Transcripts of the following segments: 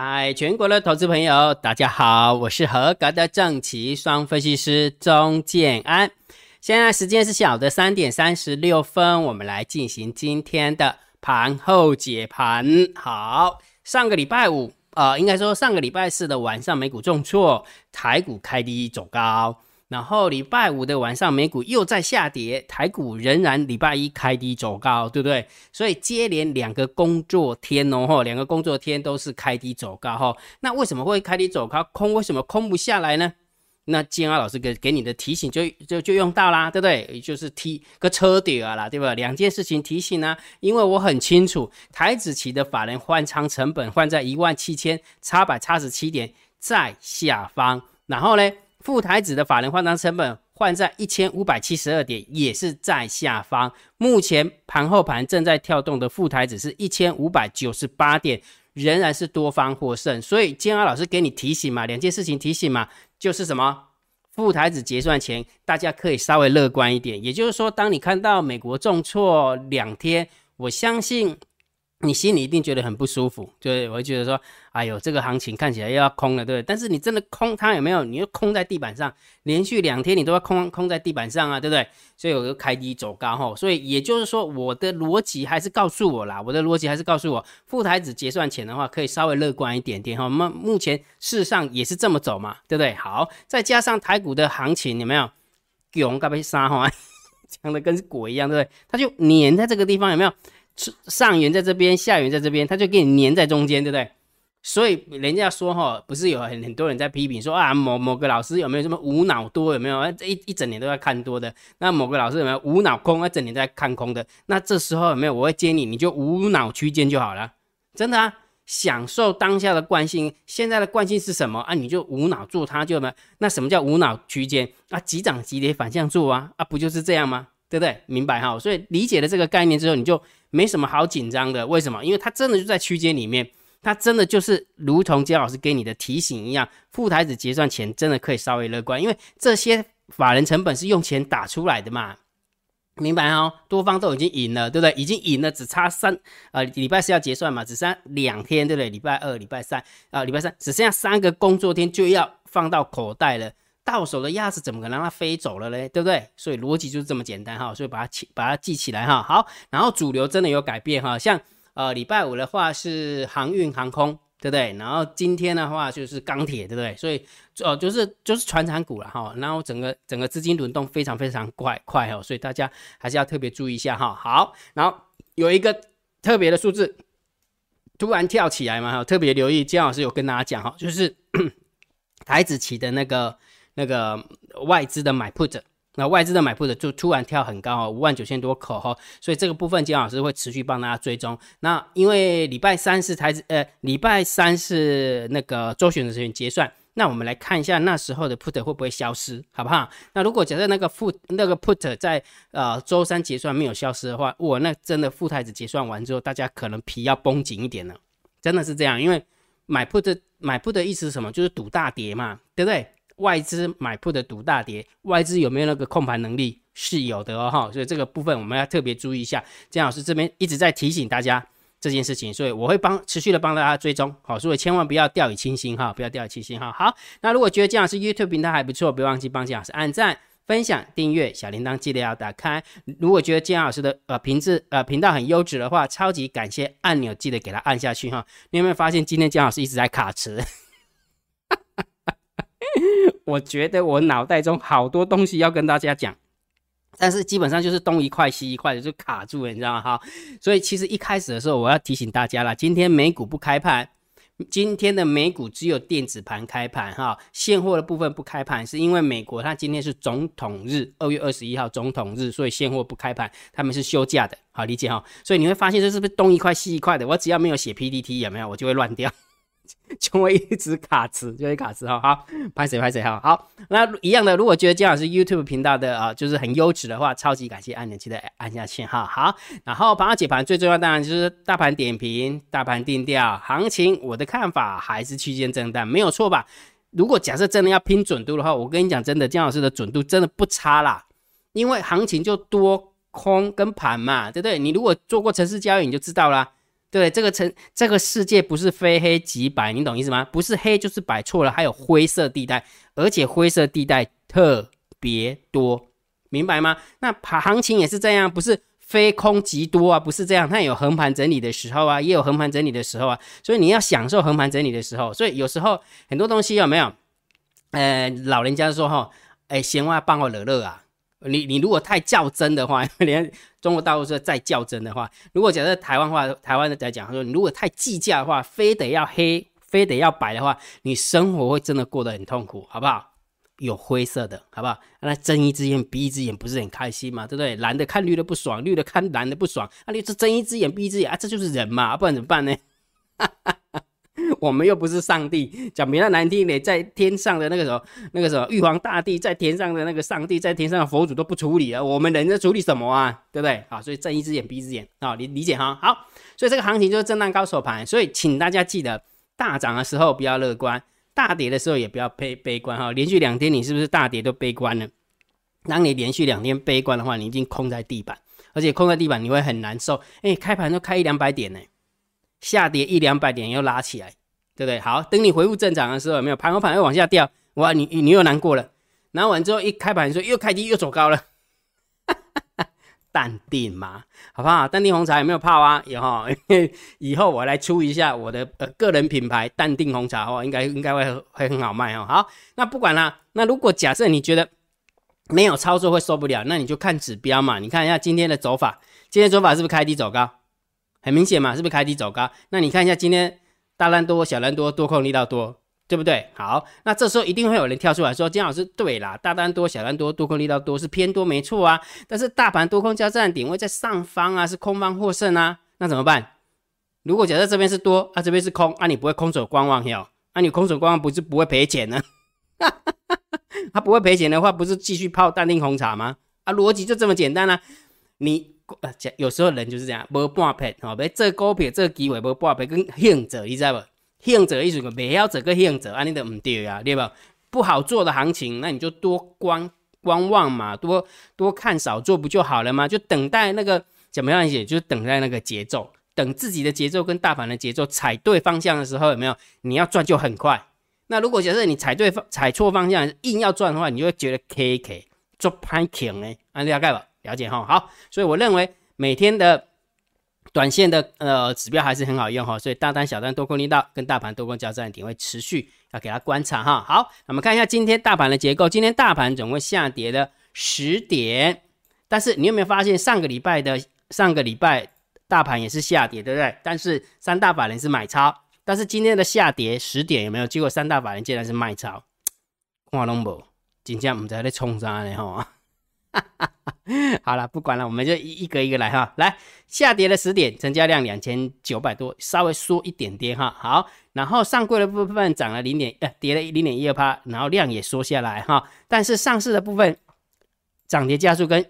嗨，全国的投资朋友，大家好，我是合格的正奇双分析师钟建安。现在时间是小的三点三十六分，我们来进行今天的盘后解盘。好，上个礼拜五，呃，应该说上个礼拜四的晚上，美股重挫，台股开低走高。然后礼拜五的晚上，美股又在下跌，台股仍然礼拜一开低走高，对不对？所以接连两个工作天哦，吼，两个工作天都是开低走高，哈。那为什么会开低走高？空为什么空不下来呢？那金安老师给给你的提醒就就就用到啦，对不对？就是踢个车底啊啦，对吧？两件事情提醒呢，因为我很清楚，台子期的法人换仓成本换在一万七千差百差十七点在下方，然后呢？富台指的法人换仓成本换在一千五百七十二点，也是在下方。目前盘后盘正在跳动的富台指是一千五百九十八点，仍然是多方获胜。所以建安老师给你提醒嘛，两件事情提醒嘛，就是什么？富台指结算前，大家可以稍微乐观一点。也就是说，当你看到美国重挫两天，我相信。你心里一定觉得很不舒服，对，我会觉得说，哎呦，这个行情看起来又要空了，对不对？但是你真的空它有没有？你又空在地板上，连续两天你都要空空在地板上啊，对不对？所以我就开低走高哈，所以也就是说，我的逻辑还是告诉我啦，我的逻辑还是告诉我，副台子结算前的话，可以稍微乐观一点点哈。那目前事实上也是这么走嘛，对不对？好，再加上台股的行情有没有？囧该被杀哈，讲的跟鬼一样，对不对？它就粘在这个地方，有没有？上缘在这边，下缘在这边，他就给你粘在中间，对不对？所以人家说哈，不是有很很多人在批评说啊，某某个老师有没有什么无脑多，有没有？这一一整年都在看多的。那某个老师有没有无脑空，一整年在看空的？那这时候有没有？我会接你，你就无脑区间就好了。真的啊，享受当下的惯性。现在的惯性是什么啊？你就无脑做它就没。那什么叫无脑区间啊？急涨急跌反向做啊？啊，不就是这样吗？对不对？明白哈？所以理解了这个概念之后，你就。没什么好紧张的，为什么？因为它真的就在区间里面，它真的就是如同姜老师给你的提醒一样，副台子结算前真的可以稍微乐观，因为这些法人成本是用钱打出来的嘛，明白哦？多方都已经赢了，对不对？已经赢了，只差三呃礼拜四要结算嘛，只剩两天，对不对？礼拜二、礼拜三啊，礼拜三只剩下三个工作天就要放到口袋了。到手的鸭子怎么可能让它飞走了嘞？对不对？所以逻辑就是这么简单哈，所以把它记把它记起来哈。好，然后主流真的有改变哈，像呃礼拜五的话是航运航空，对不对？然后今天的话就是钢铁，对不对？所以呃就是就是船产股了哈。然后整个整个资金轮动非常非常快快哈，所以大家还是要特别注意一下哈。好，然后有一个特别的数字突然跳起来嘛哈，特别留意姜老师有跟大家讲哈，就是 台子期的那个。那个外资的买 put，那外资的买 put 就突然跳很高哦，五万九千多口哈，所以这个部分金老师会持续帮大家追踪。那因为礼拜三是台子，呃，礼拜三是那个周选择权结算，那我们来看一下那时候的 put 会不会消失，好不好？那如果假设那个副那个 put 在呃周三结算没有消失的话，我，那真的副太子结算完之后，大家可能皮要绷紧一点了，真的是这样，因为买 put 买 put 的意思是什么？就是赌大跌嘛，对不对？外资买铺的赌大跌，外资有没有那个控盘能力？是有的哦，哈，所以这个部分我们要特别注意一下。姜老师这边一直在提醒大家这件事情，所以我会帮持续的帮大家追踪，好，所以千万不要掉以轻心哈，不要掉以轻心哈。好，那如果觉得姜老师 YouTube 平台还不错，别忘记帮姜老师按赞、分享、订阅，小铃铛记得要打开。如果觉得姜老师的呃频质呃频道很优质的话，超级感谢按钮记得给它按下去哈。你有没有发现今天姜老师一直在卡词？我觉得我脑袋中好多东西要跟大家讲，但是基本上就是东一块西一块的就卡住了，你知道吗？哈，所以其实一开始的时候我要提醒大家了，今天美股不开盘，今天的美股只有电子盘开盘，哈，现货的部分不开盘，是因为美国它今天是总统日，二月二十一号总统日，所以现货不开盘，他们是休假的，好理解哈。所以你会发现这是不是东一块西一块的？我只要没有写 PPT 有没有，我就会乱掉。就会一直卡词，就会卡词哈。好，拍谁拍谁哈。好，那一样的，如果觉得姜老师 YouTube 频道的啊，就是很优质的话，超级感谢按钮，记得按下去哈。好，然后盘后解盘最重要当然就是大盘点评、大盘定调、行情。我的看法还是区间震荡，没有错吧？如果假设真的要拼准度的话，我跟你讲，真的姜老师的准度真的不差啦，因为行情就多空跟盘嘛，对不对？你如果做过城市交易，你就知道啦。对，这个成这个世界不是非黑即白，你懂意思吗？不是黑就是白，错了，还有灰色地带，而且灰色地带特别多，明白吗？那爬行情也是这样，不是非空即多啊，不是这样，它有横盘整理的时候啊，也有横盘整理的时候啊，所以你要享受横盘整理的时候，所以有时候很多东西有没有？呃，老人家说哈，哎，闲话帮我惹乐啊。你你如果太较真的话，连中国大陆说再较真的话，如果假设台湾话，台湾的在讲他说，你如果太计较的话，非得要黑，非得要白的话，你生活会真的过得很痛苦，好不好？有灰色的，好不好？那睁一只眼闭一只眼，不是很开心嘛？对不对？蓝的看绿的不爽，绿的看蓝的不爽，啊，你这睁一只眼闭一只眼啊，这就是人嘛，不然怎么办呢？哈哈哈。我们又不是上帝，讲比较难听点，在天上的那个什么，那个什么玉皇大帝，在天上的那个上帝，在天上的佛祖都不处理啊，我们人在处理什么啊？对不对？好，所以睁一只眼闭一只眼啊，你理解哈？好，所以这个行情就是震荡高手盘，所以请大家记得，大涨的时候不要乐观，大跌的时候也不要悲悲观哈。连续两天你是不是大跌都悲观了？当你连续两天悲观的话，你已经空在地板，而且空在地板你会很难受。哎，开盘都开一两百点呢，下跌一两百点又拉起来。对不对？好，等你恢复正常的时候，有没有盘和盘又往下掉？哇，你你又难过了。拿完之后一开盘说又开低又走高了，淡定嘛，好不好？淡定红茶有没有泡啊？有哈，以后我来出一下我的呃个人品牌淡定红茶哦，应该应该会会很好卖哦。好，那不管了。那如果假设你觉得没有操作会受不了，那你就看指标嘛。你看一下今天的走法，今天走法是不是开低走高？很明显嘛，是不是开低走高？那你看一下今天。大单多，小单多，多空力道多，对不对？好，那这时候一定会有人跳出来说：“金老师，对啦，大单多，小单多，多空力道多是偏多，没错啊。但是大盘多空交战点位在上方啊，是空方获胜啊，那怎么办？如果假设这边是多，啊这边是空，啊你不会空手观望哟？啊你空手观望不是不会赔钱呢？他不会赔钱的话，不是继续泡淡定红茶吗？啊，逻辑就这么简单啊，你。呃，有时候人就是这样，无半撇吼，别做股票这个机会无半撇，跟兴者你知道不？兴者意思个，未晓做个兴者，安尼都唔对啊，对不？不好做的行情，那你就多观观望嘛，多多看少做不就好了吗？就等待那个怎么样写，就等待那个节奏，等自己的节奏跟大盘的节奏踩对方向的时候，有没有？你要赚就很快。那如果假设你踩对方踩错方向，硬要赚的话，你就会觉得 K K 做拍强诶，安了解吧？了解哈，好，所以我认为每天的短线的呃指标还是很好用哈，所以大单、小单、多空力道跟大盘多空交战点会持续要给它观察哈。好，我们看一下今天大盘的结构，今天大盘总共下跌了十点，但是你有没有发现上个礼拜的上个礼拜大盘也是下跌，对不对？但是三大法人是买超，但是今天的下跌十点有没有？结果三大法人竟然是卖超，看拢无，真正唔知咧冲啥咧吼。好了，不管了，我们就一一个一个来哈。来，下跌了十点，成交量两千九百多，稍微缩一点点哈。好，然后上柜的部分涨了零点，呃，跌了零点一二趴，然后量也缩下来哈。但是上市的部分涨跌加速跟。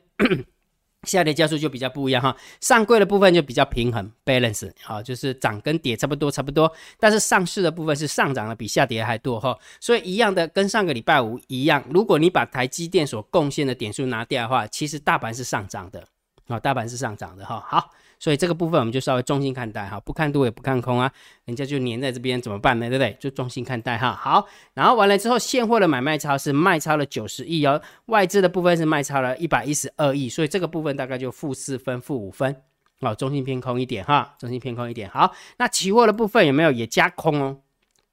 下跌加速就比较不一样哈，上柜的部分就比较平衡 balance 好，就是涨跟跌差不多差不多，但是上市的部分是上涨的比下跌还多哈，所以一样的跟上个礼拜五一样，如果你把台积电所贡献的点数拿掉的话，其实大盘是上涨的啊，大盘是上涨的哈，好。所以这个部分我们就稍微中性看待哈，不看多也不看空啊，人家就黏在这边怎么办呢？对不对？就中性看待哈。好，然后完了之后，现货的买卖超是卖超了九十亿哦，外资的部分是卖超了一百一十二亿，所以这个部分大概就负四分、负五分，哦，中性偏空一点哈，中性偏空一点。好，那期货的部分有没有也加空哦？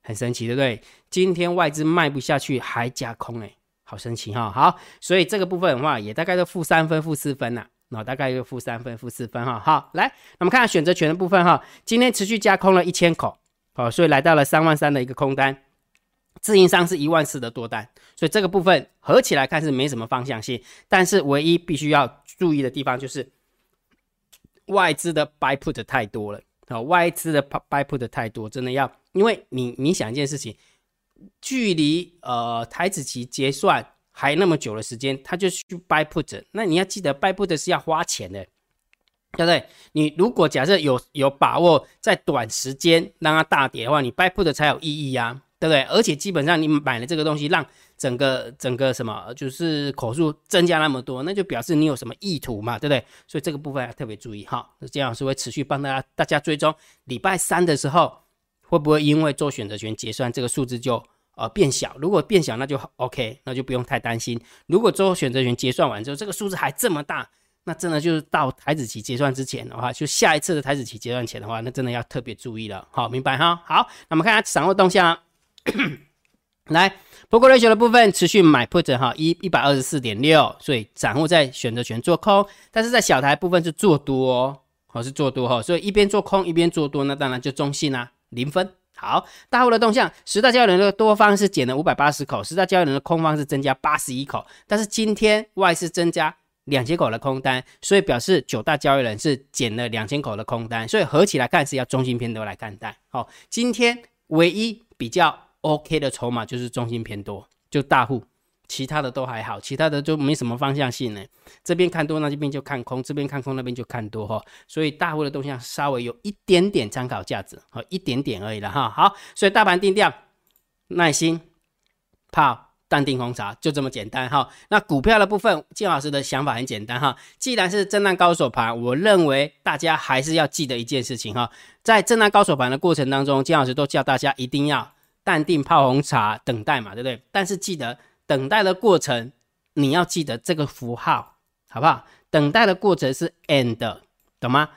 很神奇，对不对？今天外资卖不下去还加空哎，好神奇哈。好，所以这个部分的话也大概都负三分、负四分呐。那大概就负三分、负四分哈。好，来，我们看选择权的部分哈。今天持续加空了一千口，好，所以来到了三万三的一个空单，自营商是一万四的多单，所以这个部分合起来看是没什么方向性。但是唯一必须要注意的地方就是外资的 buy put 太多了啊，外资的 buy put 太多，真的要，因为你你想一件事情，距离呃台子期结算。还那么久的时间，他就去 buy put，那你要记得 buy put 是要花钱的，对不对？你如果假设有有把握在短时间让它大跌的话，你 buy put 才有意义呀，对不对？而且基本上你买了这个东西，让整个整个什么就是口数增加那么多，那就表示你有什么意图嘛，对不对？所以这个部分要特别注意哈。那姜老师会持续帮大家大家追踪，礼拜三的时候会不会因为做选择权结算这个数字就呃变小？如果变小，那就 OK，那就不用太担心。如果最后选择权结算完之后，这个数字还这么大，那真的就是到台子期结算之前的话，就下一次的台子期结算前的话，那真的要特别注意了。好，明白哈？好，那我们看下掌握动向。来，不过 ratio 的部分持续买 put 哈，一一百二十四点六，所以散户在选择权做空，但是在小台部分是做多，哦是做多哈，所以一边做空一边做多，那当然就中性啦，零分。好，大户的动向，十大交易人的多方是减了五百八十口，十大交易人的空方是增加八十一口，但是今天外是增加两千口的空单，所以表示九大交易人是减了两千口的空单，所以合起来看是要中心偏多来看待。好，今天唯一比较。OK 的筹码就是中心偏多，就大户，其他的都还好，其他的就没什么方向性呢。这边看多，那这边就看空；这边看空，那边就看多哈。所以大户的动向稍微有一点点参考价值，和一点点而已了哈。好，所以大盘定调，耐心，泡淡定红茶，就这么简单哈。那股票的部分，金老师的想法很简单哈。既然是震荡高手盘，我认为大家还是要记得一件事情哈，在震荡高手盘的过程当中，金老师都叫大家一定要。淡定泡红茶，等待嘛，对不对？但是记得等待的过程，你要记得这个符号，好不好？等待的过程是 and，懂吗？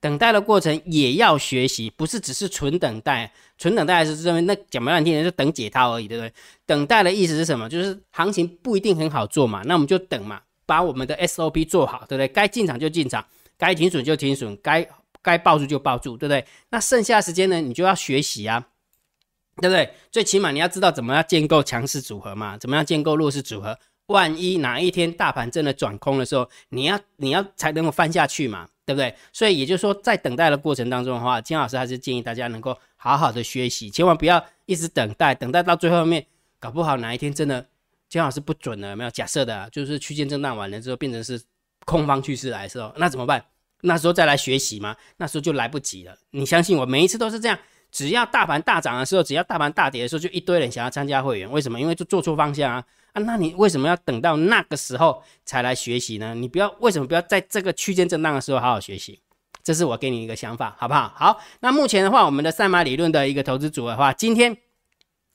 等待的过程也要学习，不是只是纯等待，纯等待是认为那讲不难听的就等解套而已，对不对？等待的意思是什么？就是行情不一定很好做嘛，那我们就等嘛，把我们的 SOP 做好，对不对？该进场就进场，该停损就停损，该该抱住就抱住，对不对？那剩下时间呢，你就要学习啊。对不对？最起码你要知道怎么样建构强势组合嘛，怎么样建构弱势组合。万一哪一天大盘真的转空的时候，你要你要才能够翻下去嘛，对不对？所以也就是说，在等待的过程当中的话，金老师还是建议大家能够好好的学习，千万不要一直等待，等待到最后面，搞不好哪一天真的金老师不准了，没有假设的，就是区间震荡完了之后变成是空方趋势来的时候，那怎么办？那时候再来学习吗？那时候就来不及了。你相信我，每一次都是这样。只要大盘大涨的时候，只要大盘大跌的时候，就一堆人想要参加会员。为什么？因为就做错方向啊啊！那你为什么要等到那个时候才来学习呢？你不要为什么不要在这个区间震荡的时候好好学习？这是我给你一个想法，好不好？好，那目前的话，我们的赛马理论的一个投资组合的话，今天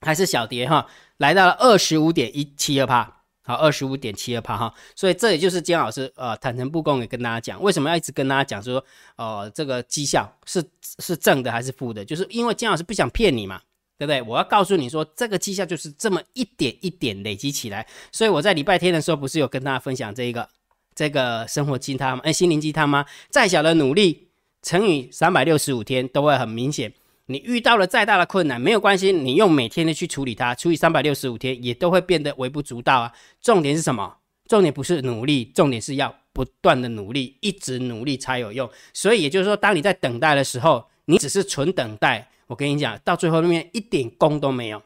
还是小跌哈，来到了二十五点一七二帕。好，二十五点七二帕哈，所以这也就是姜老师呃坦诚不公也跟大家讲，为什么要一直跟大家讲说，呃这个绩效是是正的还是负的，就是因为姜老师不想骗你嘛，对不对？我要告诉你说，这个绩效就是这么一点一点累积起来，所以我在礼拜天的时候不是有跟大家分享这一个这个生活鸡汤吗？哎，心灵鸡汤吗？再小的努力乘以三百六十五天都会很明显。你遇到了再大的困难没有关系，你用每天的去处理它，除以三百六十五天，也都会变得微不足道啊。重点是什么？重点不是努力，重点是要不断的努力，一直努力才有用。所以也就是说，当你在等待的时候，你只是纯等待，我跟你讲，到最后面一点功都没有，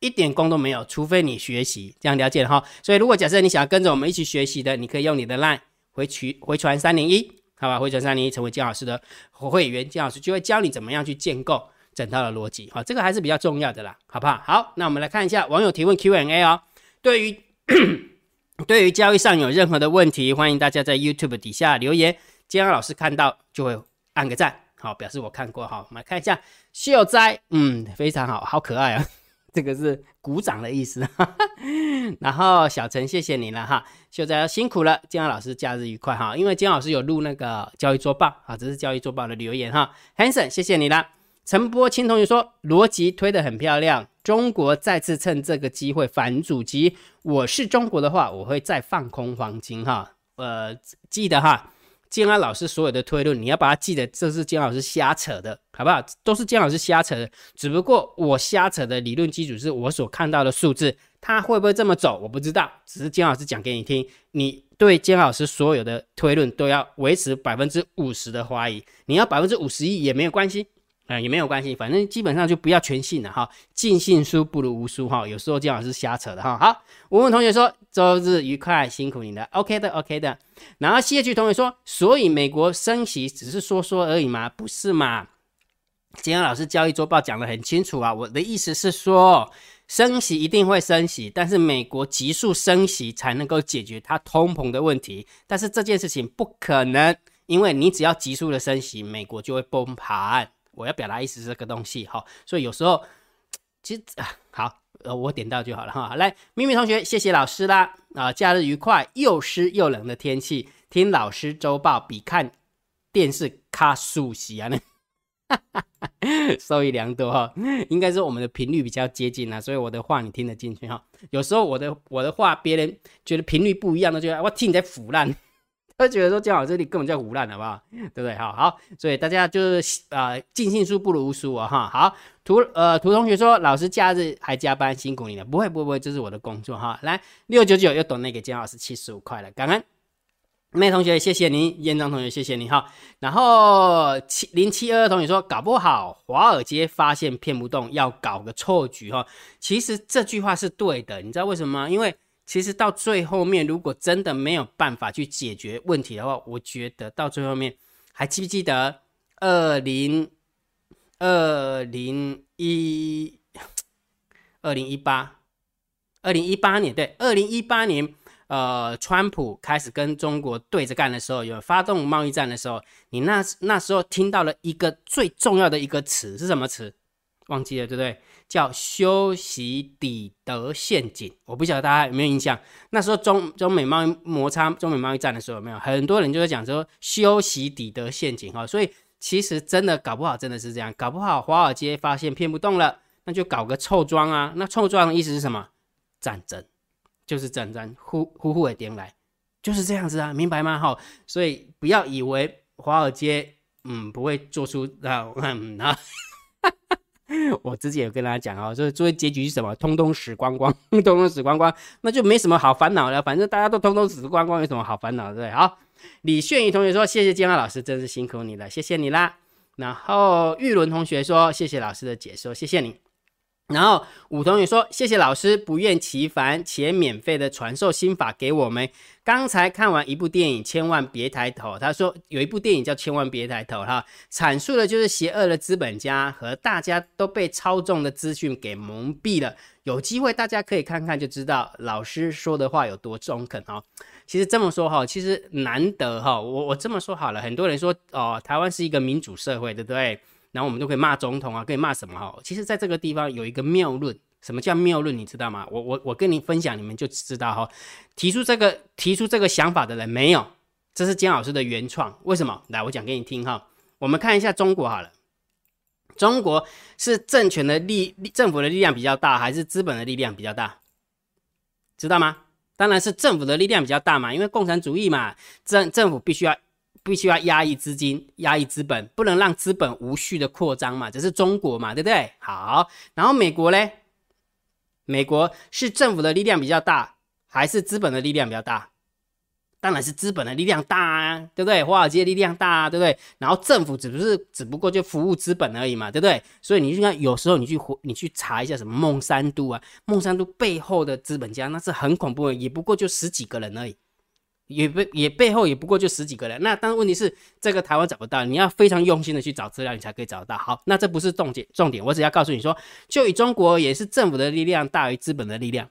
一点功都没有，除非你学习，这样了解哈。所以如果假设你想要跟着我们一起学习的，你可以用你的 line 回取回传三零一，好吧？回传三零一成为姜老师的会员，姜老师就会教你怎么样去建构。整套的逻辑，好，这个还是比较重要的啦，好不好？好，那我们来看一下网友提问 Q&A 哦。对于对于交易上有任何的问题，欢迎大家在 YouTube 底下留言，金安老师看到就会按个赞，好，表示我看过哈。我们来看一下秀哉，嗯，非常好，好可爱啊，这个是鼓掌的意思。哈 哈然后小陈，谢谢你了哈，秀哉辛苦了，金安老师假日愉快哈，因为金老师有录那个交易周报啊，这是交易周报的留言哈，Hanson，谢谢你了。陈波清同学说：“逻辑推得很漂亮，中国再次趁这个机会反阻击。我是中国的话，我会再放空黄金哈。呃，记得哈，建安老师所有的推论，你要把它记得，这是建安老师瞎扯的，好不好？都是建安老师瞎扯的，只不过我瞎扯的理论基础是我所看到的数字，它会不会这么走，我不知道，只是建老师讲给你听。你对金老师所有的推论都要维持百分之五十的怀疑，你要百分之五十一也没有关系。”啊，也没有关系，反正基本上就不要全信了哈。尽信书不如无书哈，有时候姜老师瞎扯的哈。好，我问同学说周日愉快，辛苦你了，OK 的，OK 的。然后谢曲同学说，所以美国升息只是说说而已嘛，不是嘛？今天老师交易周报讲的很清楚啊，我的意思是说，升息一定会升息，但是美国急速升息才能够解决它通膨的问题。但是这件事情不可能，因为你只要急速的升息，美国就会崩盘。我要表达意思是这个东西哈，所以有时候 其实啊好，呃，我点到就好了哈。来，咪咪同学，谢谢老师啦啊！假日愉快，又湿又冷的天气，听老师周报比看电视卡舒息啊呢！收益良多哈，应该是我们的频率比较接近啊，所以我的话你听得进去哈。有时候我的我的话，别人觉得频率不一样的，就我听你在腐烂，他觉得说姜老师你根本叫胡烂，好不好？对不对？好好，所以大家就是啊，尽信书不如无书啊哈。好，图呃图同学说，老师假日还加班，辛苦你了。不会不会不会，这是我的工作哈。来六九九又懂那个姜老师七十五块了，感恩。妹同学，谢谢你；燕章同学，谢谢你哈。然后七零七二同学说，搞不好华尔街发现骗不动，要搞个错局哈。其实这句话是对的，你知道为什么吗？因为其实到最后面，如果真的没有办法去解决问题的话，我觉得到最后面，还记不记得二零二零一二零一八二零一八年？对，二零一八年。呃，川普开始跟中国对着干的时候，有发动贸易战的时候，你那那时候听到了一个最重要的一个词是什么词？忘记了对不对？叫修昔底德陷阱。我不晓得大家有没有印象？那时候中中美贸易摩擦、中美贸易战的时候，有没有很多人就在讲说修昔底德陷阱？哈，所以其实真的搞不好真的是这样，搞不好华尔街发现骗不动了，那就搞个臭庄啊。那臭庄的意思是什么？战争。就是战争呼呼呼的点来，就是这样子啊，明白吗？哈，所以不要以为华尔街嗯不会做出啊嗯啊，我之前有跟大家讲啊，就是作为结局是什么？通通死光光，通通死光光，那就没什么好烦恼了。反正大家都通通死光光，有什么好烦恼对？好，李炫宇同学说：“谢谢建浩老师，真是辛苦你了，谢谢你啦。”然后玉伦同学说：“谢谢老师的解说，谢谢你。”然后武同学说：“谢谢老师不厌其烦且免费的传授心法给我们。刚才看完一部电影，千万别抬头。他说有一部电影叫《千万别抬头》，哈，阐述的就是邪恶的资本家和大家都被操纵的资讯给蒙蔽了。有机会大家可以看看，就知道老师说的话有多中肯哦。其实这么说哈，其实难得哈。我我这么说好了，很多人说哦，台湾是一个民主社会，对不对？”然后我们都可以骂总统啊，可以骂什么哈？其实，在这个地方有一个谬论，什么叫谬论？你知道吗？我我我跟你分享，你们就知道哈。提出这个提出这个想法的人没有，这是姜老师的原创。为什么？来，我讲给你听哈。我们看一下中国好了，中国是政权的力政府的力量比较大，还是资本的力量比较大？知道吗？当然是政府的力量比较大嘛，因为共产主义嘛，政政府必须要。必须要压抑资金，压抑资本，不能让资本无序的扩张嘛，这是中国嘛，对不对？好，然后美国嘞，美国是政府的力量比较大，还是资本的力量比较大？当然是资本的力量大啊，对不对？华尔街力量大啊，对不对？然后政府只不是只不过就服务资本而已嘛，对不对？所以你就看，有时候你去你去查一下什么孟山都啊，孟山都背后的资本家那是很恐怖的，也不过就十几个人而已。也不也背后也不过就十几个人，那但是问题是这个台湾找不到，你要非常用心的去找资料，你才可以找得到。好，那这不是重点，重点我只要告诉你说，就以中国也是政府的力量大于资本的力量，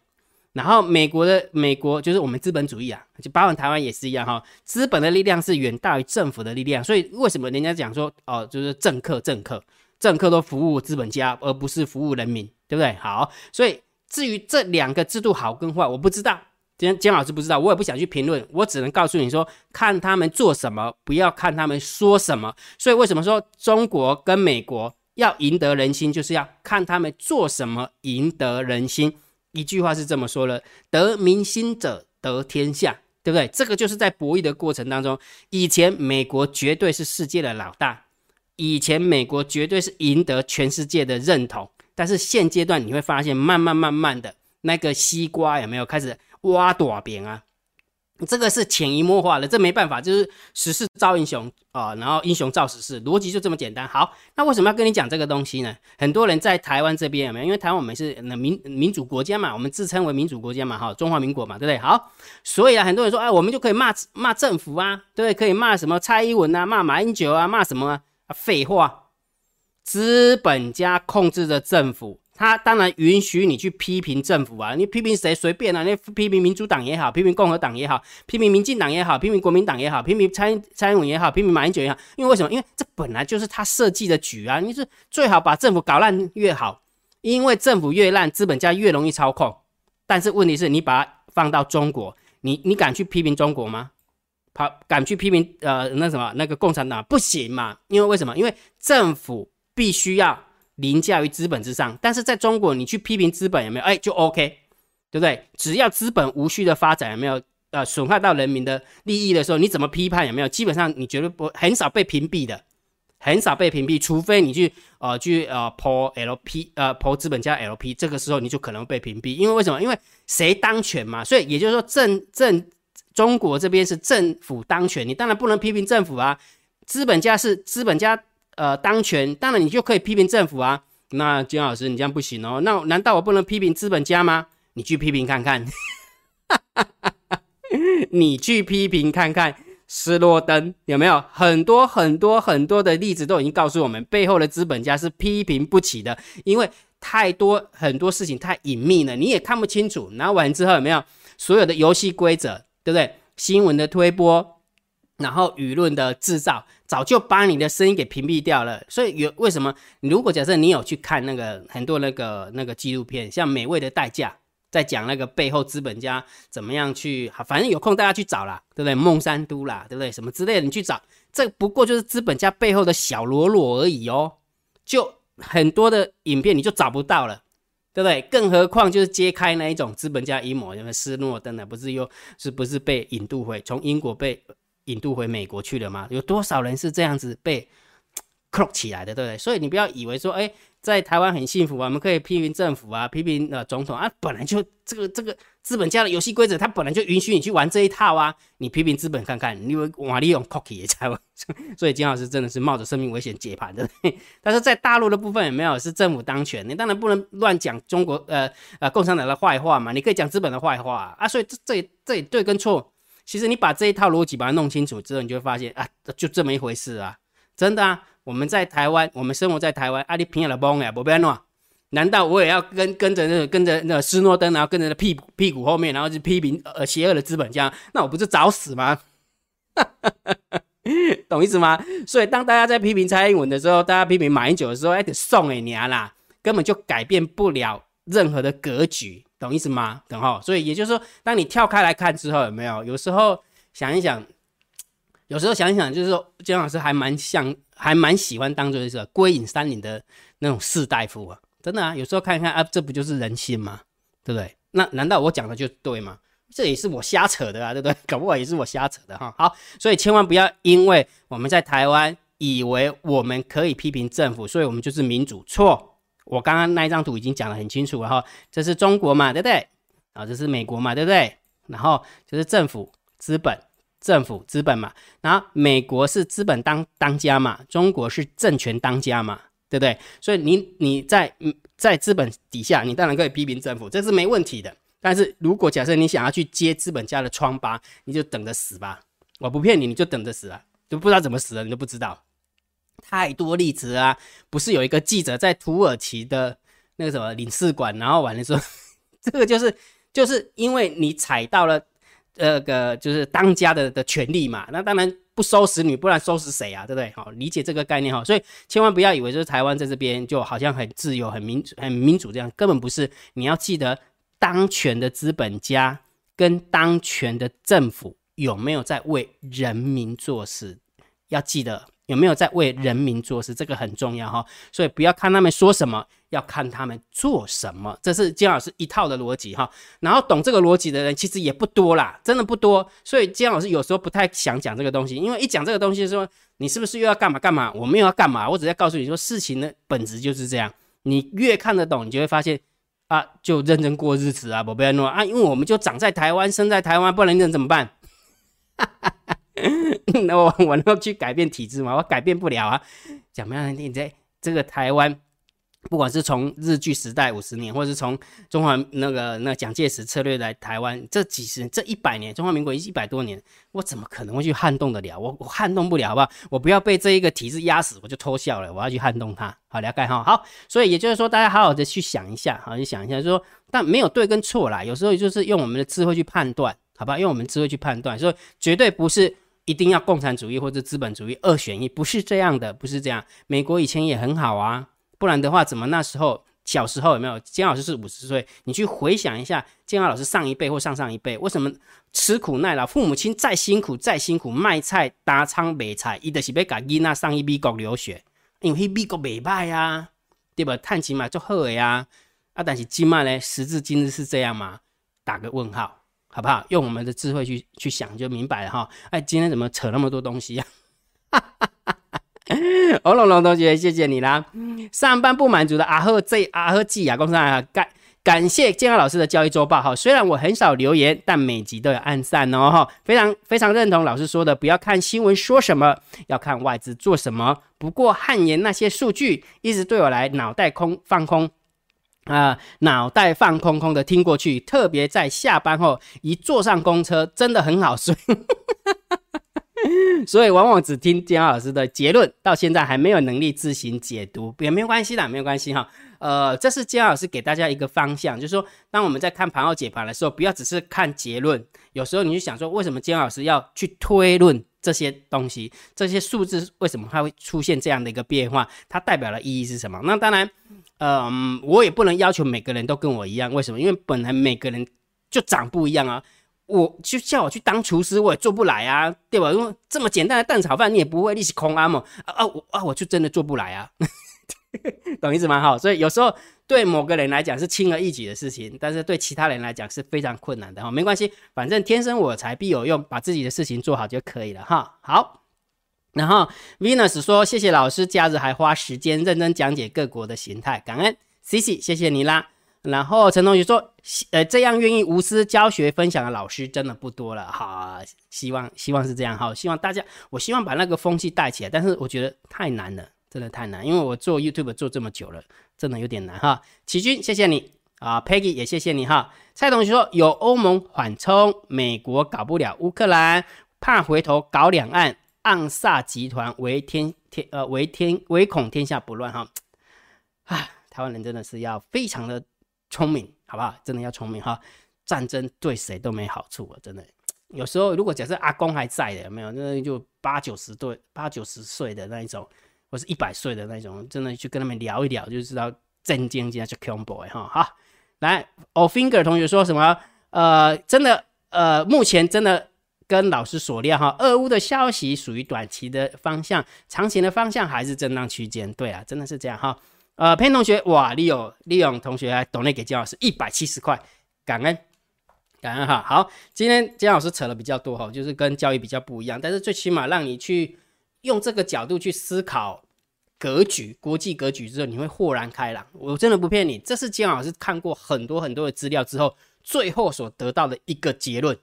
然后美国的美国就是我们资本主义啊，就包含台湾也是一样哈，资本的力量是远大于政府的力量，所以为什么人家讲说哦，就是政客政客政客都服务资本家，而不是服务人民，对不对？好，所以至于这两个制度好跟坏，我不知道。今姜老师不知道，我也不想去评论，我只能告诉你说，看他们做什么，不要看他们说什么。所以为什么说中国跟美国要赢得人心，就是要看他们做什么赢得人心。一句话是这么说的：得民心者得天下，对不对？这个就是在博弈的过程当中，以前美国绝对是世界的老大，以前美国绝对是赢得全世界的认同。但是现阶段你会发现，慢慢慢慢的那个西瓜有没有开始？挖多边啊，这个是潜移默化的，这没办法，就是时势造英雄啊，然后英雄造时势，逻辑就这么简单。好，那为什么要跟你讲这个东西呢？很多人在台湾这边有没有？因为台湾我们是民民主国家嘛，我们自称为民主国家嘛，哈，中华民国嘛，对不对？好，所以啊，很多人说，哎，我们就可以骂骂政府啊，对不对？可以骂什么蔡英文啊，骂马英九啊，骂什么啊？废话，资本家控制着政府。他当然允许你去批评政府啊，你批评谁随便啊，你批评民主党也好，批评共和党也好，批评民进党也好，批评国民党也好，批评蔡蔡英文也好，批评马英九也好，因为为什么？因为这本来就是他设计的局啊，你是最好把政府搞烂越好，因为政府越烂，资本家越容易操控。但是问题是你把它放到中国，你你敢去批评中国吗？跑敢去批评呃那什么那个共产党不行嘛？因为为什么？因为政府必须要。凌驾于资本之上，但是在中国，你去批评资本有没有？哎，就 OK，对不对？只要资本无序的发展有没有？呃，损害到人民的利益的时候，你怎么批判有没有？基本上你绝对不很少被屏蔽的，很少被屏蔽，除非你去呃去呃抛 LP 呃抛资本家 LP，这个时候你就可能被屏蔽，因为为什么？因为谁当权嘛，所以也就是说政政中国这边是政府当权，你当然不能批评政府啊，资本家是资本家。呃，当权当然你就可以批评政府啊。那金老师，你这样不行哦。那难道我不能批评资本家吗？你去批评看看，你去批评看看，斯诺登有没有很多很多很多的例子都已经告诉我们，背后的资本家是批评不起的，因为太多很多事情太隐秘了，你也看不清楚。拿完之后有没有所有的游戏规则，对不对？新闻的推播。然后舆论的制造早就把你的声音给屏蔽掉了，所以有为什么？如果假设你有去看那个很多那个那个纪录片，像《美味的代价》，在讲那个背后资本家怎么样去，反正有空大家去找啦，对不对？孟山都啦，对不对？什么之类的，你去找，这不过就是资本家背后的小喽啰而已哦。就很多的影片你就找不到了，对不对？更何况就是揭开那一种资本家阴谋，因为斯诺登的不是又是不是被引渡回从英国被。引渡回美国去了吗？有多少人是这样子被 clock 起来的，对不对？所以你不要以为说，哎，在台湾很幸福啊，我们可以批评政府啊，批评呃总统啊，本来就这个这个资本家的游戏规则，他本来就允许你去玩这一套啊。你批评资本看看，你瓦利用 cookie 也在玩，所以金老师真的是冒着生命危险解盘的。但是在大陆的部分有没有是政府当权？你当然不能乱讲中国呃呃共产党的坏话嘛，你可以讲资本的坏话啊。所以这这这对跟错。其实你把这一套逻辑把它弄清楚之后，你就会发现啊，就这么一回事啊，真的啊。我们在台湾，我们生活在台湾，阿里平亚的崩哎，不要弄。难道我也要跟跟着那个跟着那个斯诺登，然后跟着那屁股屁股后面，然后去批评呃邪恶的资本家？那我不是找死吗？懂意思吗？所以当大家在批评蔡英文的时候，大家批评马英九的时候，哎，得送给你啦，根本就改变不了任何的格局。懂意思吗？等候，所以也就是说，当你跳开来看之后，有没有？有时候想一想，有时候想一想，就是说，姜老师还蛮像，还蛮喜欢当做是归隐山林的那种士大夫啊，真的啊。有时候看一看啊，这不就是人心吗？对不对？那难道我讲的就对吗？这也是我瞎扯的啊，对不对？搞不好也是我瞎扯的哈。好，所以千万不要因为我们在台湾以为我们可以批评政府，所以我们就是民主，错。我刚刚那一张图已经讲得很清楚了哈，这是中国嘛，对不对？啊，这是美国嘛，对不对？然后就是政府资本，政府资本嘛。然后美国是资本当当家嘛，中国是政权当家嘛，对不对？所以你你在在资本底下，你当然可以批评政府，这是没问题的。但是如果假设你想要去揭资本家的疮疤，你就等着死吧！我不骗你，你就等着死啊！就不知道怎么死了，你都不知道。太多例子啊！不是有一个记者在土耳其的那个什么领事馆，然后完了说，这个就是就是因为你踩到了这个就是当家的的权利嘛，那当然不收拾你，不然收拾谁啊？对不对？好，理解这个概念哈，所以千万不要以为就是台湾在这边就好像很自由、很民主、很民主这样，根本不是。你要记得，当权的资本家跟当权的政府有没有在为人民做事，要记得。有没有在为人民做事？这个很重要哈，所以不要看他们说什么，要看他们做什么。这是金老师一套的逻辑哈。然后懂这个逻辑的人其实也不多啦，真的不多。所以金老师有时候不太想讲这个东西，因为一讲这个东西说你是不是又要干嘛干嘛？我没有要干嘛，我只在告诉你说事情的本质就是这样。你越看得懂，你就会发现啊，就认真过日子啊，不要弄啊，因为我们就长在台湾，生在台湾，不然能怎么办？那我我能够去改变体制吗？我改变不了啊！怎么样？你在这个台湾不管是从日据时代五十年，或者是从中华那个那蒋介石策略来台湾这几十年这一百年，中华民国一百多年，我怎么可能会去撼动得了？我我撼动不了，好不好？我不要被这一个体制压死，我就偷笑了。我要去撼动它，好了解哈。好，所以也就是说，大家好好的去想一下，好，去想一下，就说但没有对跟错啦，有时候就是用我们的智慧去判断，好吧？用我们智慧去判断，所以绝对不是一定要共产主义或者资本主义二选一，不是这样的，不是这样。美国以前也很好啊。不然的话，怎么那时候小时候有没有？金老师是五十岁，你去回想一下，金老师上一辈或上上一辈，为什么吃苦耐劳？父母亲再辛苦再辛苦，卖菜搭仓卖菜，伊就是要赶囡仔上一美国留学，因为去美国未歹呀，对吧？探亲嘛就好呀。啊，但是今嘛呢，时至今日是这样吗？打个问号，好不好？用我们的智慧去去想，就明白了哈。哎，今天怎么扯那么多东西呀？哦龙龙同学，谢谢你啦！上班不满足的阿赫 Z 阿赫 G 啊，公司啊，感感谢健康老师的教育周报哈。虽然我很少留言，但每集都有按赞哦哈。非常非常认同老师说的，不要看新闻说什么，要看外资做什么。不过汗颜那些数据一直对我来脑袋空放空啊，脑袋放空空的听过去，特别在下班后一坐上公车，真的很好睡。所以往往只听姜老师的结论，到现在还没有能力自行解读，也没有关系啦，没有关系哈。呃，这是姜老师给大家一个方向，就是说，当我们在看盘后解盘的时候，不要只是看结论，有时候你就想说，为什么姜老师要去推论这些东西，这些数字为什么它会出现这样的一个变化？它代表的意义是什么？那当然，嗯，我也不能要求每个人都跟我一样，为什么？因为本来每个人就长不一样啊。我就叫我去当厨师，我也做不来啊，对吧？因为这么简单的蛋炒饭你也不会，你是空阿嘛？啊啊我啊我就真的做不来啊，懂意思吗？哈，所以有时候对某个人来讲是轻而易举的事情，但是对其他人来讲是非常困难的哈。没关系，反正天生我材必有用，把自己的事情做好就可以了哈。好，然后 Venus 说谢谢老师，假日还花时间认真讲解各国的形态，感恩 Cici，谢谢你啦。然后陈同学说：“呃，这样愿意无私教学分享的老师真的不多了哈。希望希望是这样哈。希望大家，我希望把那个风气带起来。但是我觉得太难了，真的太难。因为我做 YouTube 做这么久了，真的有点难哈。齐军，谢谢你啊，Peggy 也谢谢你哈。蔡同学说有欧盟缓冲，美国搞不了乌克兰，怕回头搞两岸，暗萨集团唯天天呃唯天唯恐天下不乱哈。啊，台湾人真的是要非常的。”聪明，好不好？真的要聪明哈！战争对谁都没好处啊！真的，有时候如果假设阿公还在的，有没有？那就八九十岁、八九十岁的那一种，或是一百岁的那一种，真的去跟他们聊一聊，就知道震惊，今天是 Kong Boy 哈！好，来，O Finger 同学说什么？呃，真的，呃，目前真的跟老师所料哈，俄乌的消息属于短期的方向，长期的方向还是震荡区间。对啊，真的是这样哈。呃，潘同学，哇，利用利用同学还懂内给姜老师一百七十块，感恩感恩哈。好，今天姜老师扯了比较多哈，就是跟教育比较不一样，但是最起码让你去用这个角度去思考格局、国际格局之后，你会豁然开朗。我真的不骗你，这是姜老师看过很多很多的资料之后，最后所得到的一个结论，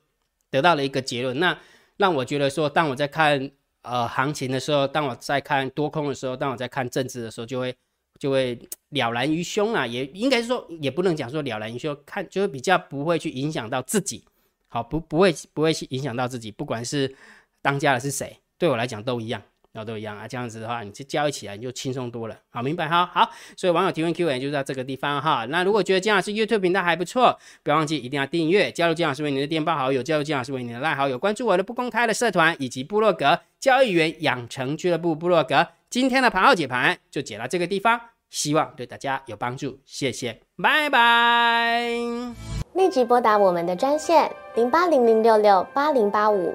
得到了一个结论。那让我觉得说，当我在看呃行情的时候，当我在看多空的时候，当我在看政治的时候，就会。就会了然于胸啊，也应该是说，也不能讲说了然于胸，看就会比较不会去影响到自己，好不不会不会去影响到自己，不管是当家的是谁，对我来讲都一样，那都一样啊，这样子的话，你就交易起来你就轻松多了，好明白哈，好，所以网友提问 Q&A 就在这个地方哈，那如果觉得姜老师 YouTube 频道还不错，不要忘记一定要订阅，加入姜老师为你的电报好友，加入姜老师为你的赖好友，关注我的不公开的社团以及部落格交易员养成俱乐部部落格。今天的盘后解盘就解到这个地方，希望对大家有帮助，谢谢，拜拜。立即拨打我们的专线零八零零六六八零八五